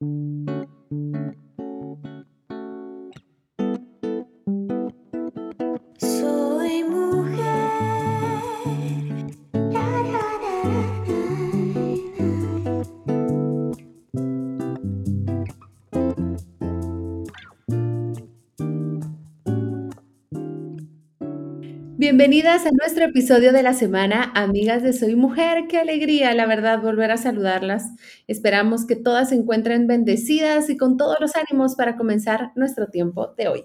Thank you. Bienvenidas a nuestro episodio de la semana, amigas de Soy Mujer. Qué alegría, la verdad, volver a saludarlas. Esperamos que todas se encuentren bendecidas y con todos los ánimos para comenzar nuestro tiempo de hoy.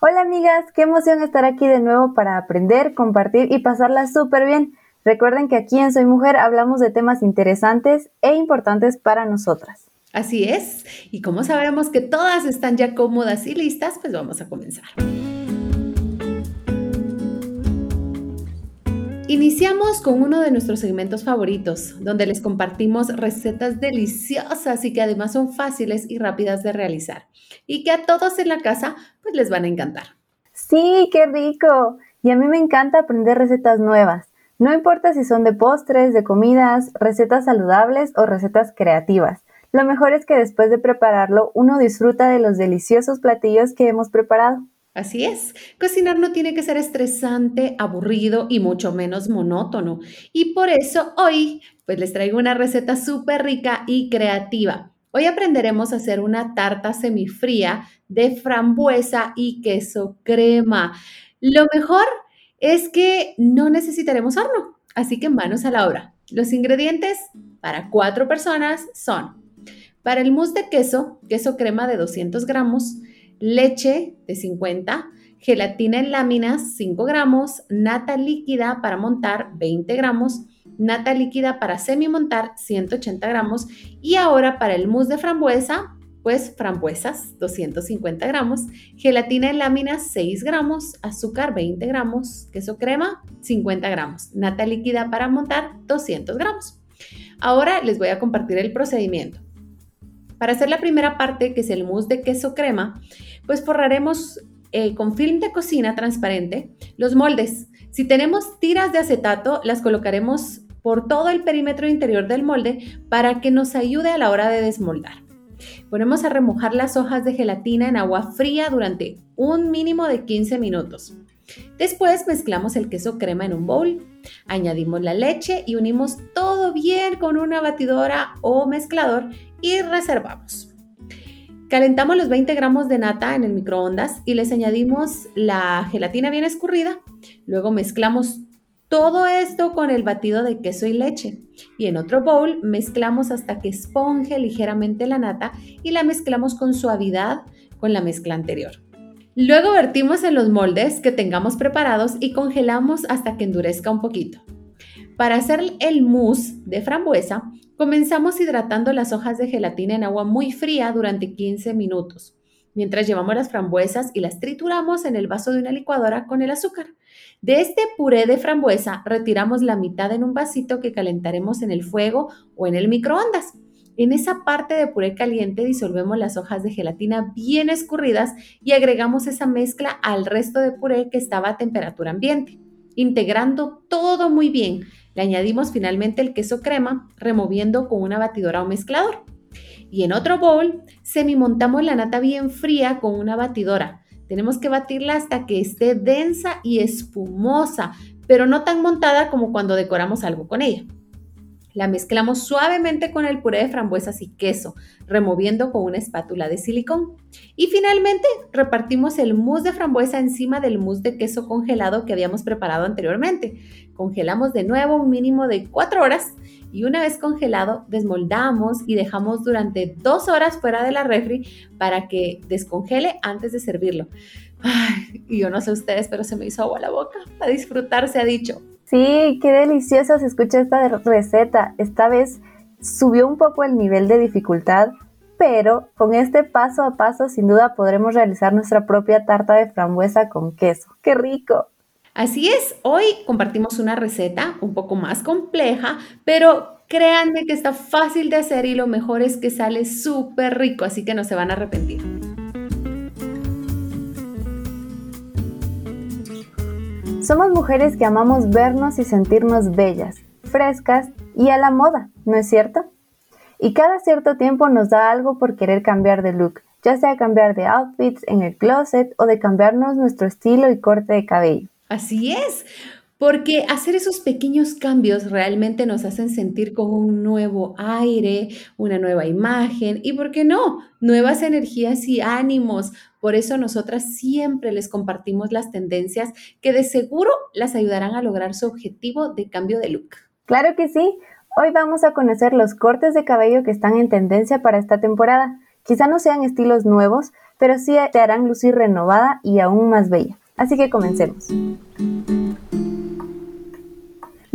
Hola amigas, qué emoción estar aquí de nuevo para aprender, compartir y pasarla súper bien. Recuerden que aquí en Soy Mujer hablamos de temas interesantes e importantes para nosotras. Así es, y como sabemos que todas están ya cómodas y listas, pues vamos a comenzar. Iniciamos con uno de nuestros segmentos favoritos, donde les compartimos recetas deliciosas y que además son fáciles y rápidas de realizar y que a todos en la casa pues les van a encantar. Sí, qué rico. Y a mí me encanta aprender recetas nuevas. No importa si son de postres, de comidas, recetas saludables o recetas creativas. Lo mejor es que después de prepararlo uno disfruta de los deliciosos platillos que hemos preparado. Así es, cocinar no tiene que ser estresante, aburrido y mucho menos monótono. Y por eso hoy pues les traigo una receta súper rica y creativa. Hoy aprenderemos a hacer una tarta semifría de frambuesa y queso crema. Lo mejor es que no necesitaremos horno, así que manos a la obra. Los ingredientes para cuatro personas son para el mousse de queso, queso crema de 200 gramos, leche de 50, gelatina en láminas 5 gramos, nata líquida para montar 20 gramos, nata líquida para semi-montar 180 gramos y ahora para el mousse de frambuesa, pues frambuesas 250 gramos, gelatina en láminas 6 gramos, azúcar 20 gramos, queso crema 50 gramos, nata líquida para montar 200 gramos. Ahora les voy a compartir el procedimiento. Para hacer la primera parte, que es el mousse de queso crema, pues forraremos eh, con film de cocina transparente los moldes. Si tenemos tiras de acetato, las colocaremos por todo el perímetro interior del molde para que nos ayude a la hora de desmoldar. Ponemos a remojar las hojas de gelatina en agua fría durante un mínimo de 15 minutos. Después mezclamos el queso crema en un bowl, añadimos la leche y unimos todo bien con una batidora o mezclador y reservamos. Calentamos los 20 gramos de nata en el microondas y les añadimos la gelatina bien escurrida. Luego mezclamos todo esto con el batido de queso y leche. Y en otro bowl mezclamos hasta que esponje ligeramente la nata y la mezclamos con suavidad con la mezcla anterior. Luego vertimos en los moldes que tengamos preparados y congelamos hasta que endurezca un poquito. Para hacer el mousse de frambuesa, comenzamos hidratando las hojas de gelatina en agua muy fría durante 15 minutos, mientras llevamos las frambuesas y las trituramos en el vaso de una licuadora con el azúcar. De este puré de frambuesa retiramos la mitad en un vasito que calentaremos en el fuego o en el microondas. En esa parte de puré caliente disolvemos las hojas de gelatina bien escurridas y agregamos esa mezcla al resto de puré que estaba a temperatura ambiente, integrando todo muy bien le añadimos finalmente el queso crema, removiendo con una batidora o mezclador. Y en otro bowl, semimontamos la nata bien fría con una batidora. Tenemos que batirla hasta que esté densa y espumosa, pero no tan montada como cuando decoramos algo con ella. La mezclamos suavemente con el puré de frambuesas y queso, removiendo con una espátula de silicón. Y finalmente repartimos el mousse de frambuesa encima del mousse de queso congelado que habíamos preparado anteriormente. Congelamos de nuevo un mínimo de 4 horas y una vez congelado desmoldamos y dejamos durante 2 horas fuera de la refri para que descongele antes de servirlo. Y yo no sé ustedes, pero se me hizo agua la boca. A disfrutar se ha dicho. Sí, qué deliciosa se escucha esta receta. Esta vez subió un poco el nivel de dificultad, pero con este paso a paso sin duda podremos realizar nuestra propia tarta de frambuesa con queso. ¡Qué rico! Así es, hoy compartimos una receta un poco más compleja, pero créanme que está fácil de hacer y lo mejor es que sale súper rico, así que no se van a arrepentir. Somos mujeres que amamos vernos y sentirnos bellas, frescas y a la moda, ¿no es cierto? y cada cierto tiempo nos da algo por querer cambiar de look, ya sea cambiar de outfits en el closet o de cambiarnos nuestro estilo y corte de cabello. Así es, porque hacer esos pequeños cambios realmente nos hacen sentir con un nuevo aire, una nueva imagen y, ¿por qué no?, nuevas energías y ánimos. Por eso nosotras siempre les compartimos las tendencias que de seguro las ayudarán a lograr su objetivo de cambio de look. Claro que sí. Hoy vamos a conocer los cortes de cabello que están en tendencia para esta temporada. Quizá no sean estilos nuevos, pero sí te harán lucir renovada y aún más bella. Así que comencemos.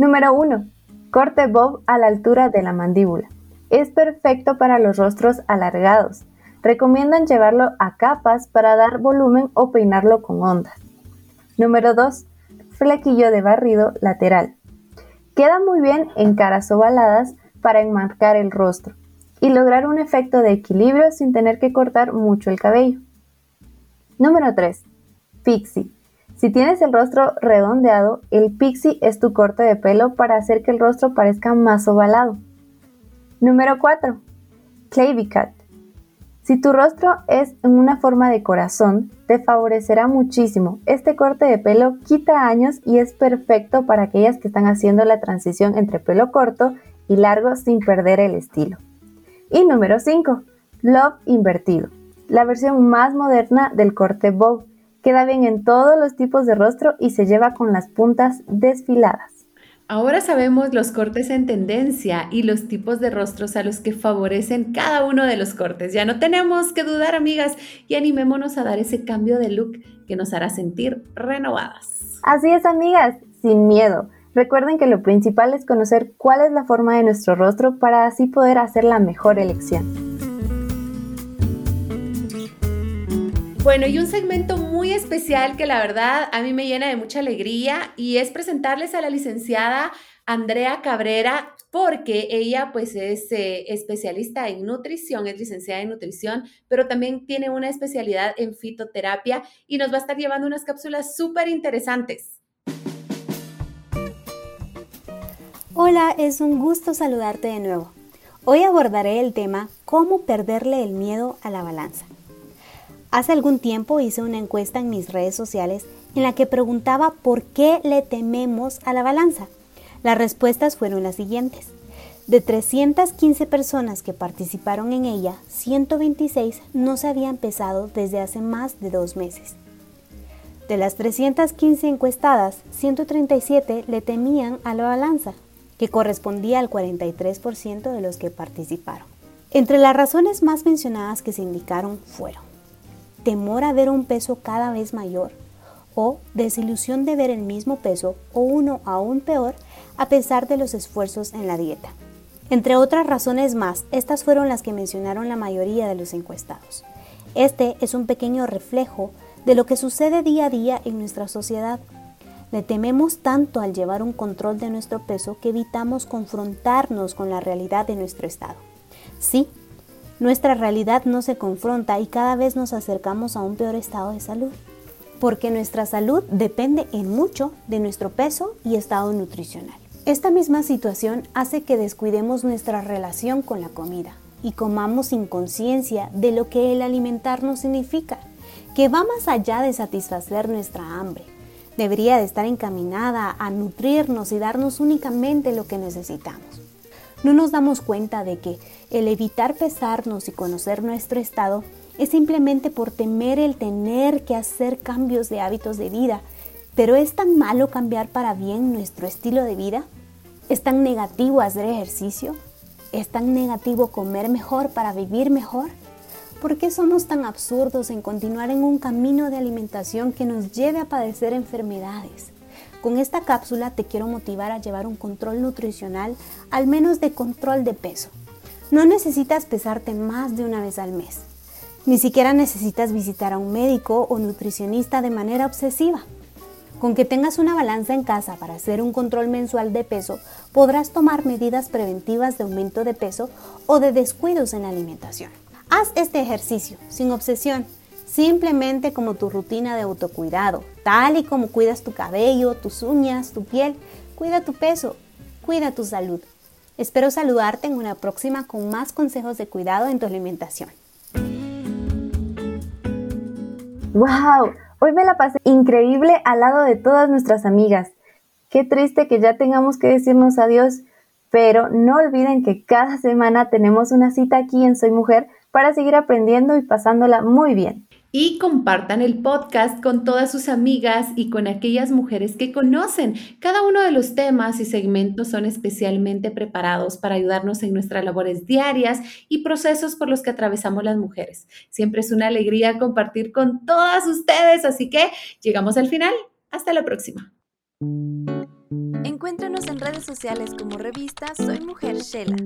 Número 1. Corte bob a la altura de la mandíbula. Es perfecto para los rostros alargados. Recomiendan llevarlo a capas para dar volumen o peinarlo con ondas. Número 2. Flequillo de barrido lateral. Queda muy bien en caras ovaladas para enmarcar el rostro y lograr un efecto de equilibrio sin tener que cortar mucho el cabello. Número 3. Pixie. Si tienes el rostro redondeado, el pixie es tu corte de pelo para hacer que el rostro parezca más ovalado. Número 4. Clavy Cut. Si tu rostro es en una forma de corazón, te favorecerá muchísimo. Este corte de pelo quita años y es perfecto para aquellas que están haciendo la transición entre pelo corto y largo sin perder el estilo. Y número 5. Love invertido. La versión más moderna del corte bob Queda bien en todos los tipos de rostro y se lleva con las puntas desfiladas. Ahora sabemos los cortes en tendencia y los tipos de rostros a los que favorecen cada uno de los cortes. Ya no tenemos que dudar, amigas, y animémonos a dar ese cambio de look que nos hará sentir renovadas. Así es, amigas, sin miedo. Recuerden que lo principal es conocer cuál es la forma de nuestro rostro para así poder hacer la mejor elección. Bueno, y un segmento muy especial que la verdad a mí me llena de mucha alegría y es presentarles a la licenciada Andrea Cabrera porque ella pues es eh, especialista en nutrición, es licenciada en nutrición, pero también tiene una especialidad en fitoterapia y nos va a estar llevando unas cápsulas súper interesantes. Hola, es un gusto saludarte de nuevo. Hoy abordaré el tema cómo perderle el miedo a la balanza. Hace algún tiempo hice una encuesta en mis redes sociales en la que preguntaba por qué le tememos a la balanza. Las respuestas fueron las siguientes. De 315 personas que participaron en ella, 126 no se habían pesado desde hace más de dos meses. De las 315 encuestadas, 137 le temían a la balanza, que correspondía al 43% de los que participaron. Entre las razones más mencionadas que se indicaron fueron temor a ver un peso cada vez mayor o desilusión de ver el mismo peso o uno aún peor a pesar de los esfuerzos en la dieta. Entre otras razones más, estas fueron las que mencionaron la mayoría de los encuestados. Este es un pequeño reflejo de lo que sucede día a día en nuestra sociedad. Le tememos tanto al llevar un control de nuestro peso que evitamos confrontarnos con la realidad de nuestro estado. Sí, nuestra realidad no se confronta y cada vez nos acercamos a un peor estado de salud, porque nuestra salud depende en mucho de nuestro peso y estado nutricional. Esta misma situación hace que descuidemos nuestra relación con la comida y comamos sin conciencia de lo que el alimentarnos significa, que va más allá de satisfacer nuestra hambre. Debería de estar encaminada a nutrirnos y darnos únicamente lo que necesitamos. No nos damos cuenta de que el evitar pesarnos y conocer nuestro estado es simplemente por temer el tener que hacer cambios de hábitos de vida. Pero ¿es tan malo cambiar para bien nuestro estilo de vida? ¿Es tan negativo hacer ejercicio? ¿Es tan negativo comer mejor para vivir mejor? ¿Por qué somos tan absurdos en continuar en un camino de alimentación que nos lleve a padecer enfermedades? Con esta cápsula te quiero motivar a llevar un control nutricional, al menos de control de peso. No necesitas pesarte más de una vez al mes. Ni siquiera necesitas visitar a un médico o nutricionista de manera obsesiva. Con que tengas una balanza en casa para hacer un control mensual de peso, podrás tomar medidas preventivas de aumento de peso o de descuidos en la alimentación. Haz este ejercicio sin obsesión simplemente como tu rutina de autocuidado, tal y como cuidas tu cabello, tus uñas, tu piel, cuida tu peso, cuida tu salud. Espero saludarte en una próxima con más consejos de cuidado en tu alimentación. ¡Wow! Hoy me la pasé increíble al lado de todas nuestras amigas. Qué triste que ya tengamos que decirnos adiós, pero no olviden que cada semana tenemos una cita aquí en Soy Mujer para seguir aprendiendo y pasándola muy bien y compartan el podcast con todas sus amigas y con aquellas mujeres que conocen. Cada uno de los temas y segmentos son especialmente preparados para ayudarnos en nuestras labores diarias y procesos por los que atravesamos las mujeres. Siempre es una alegría compartir con todas ustedes, así que llegamos al final. Hasta la próxima. Encuéntranos en redes sociales como revista Soy Mujer Shela.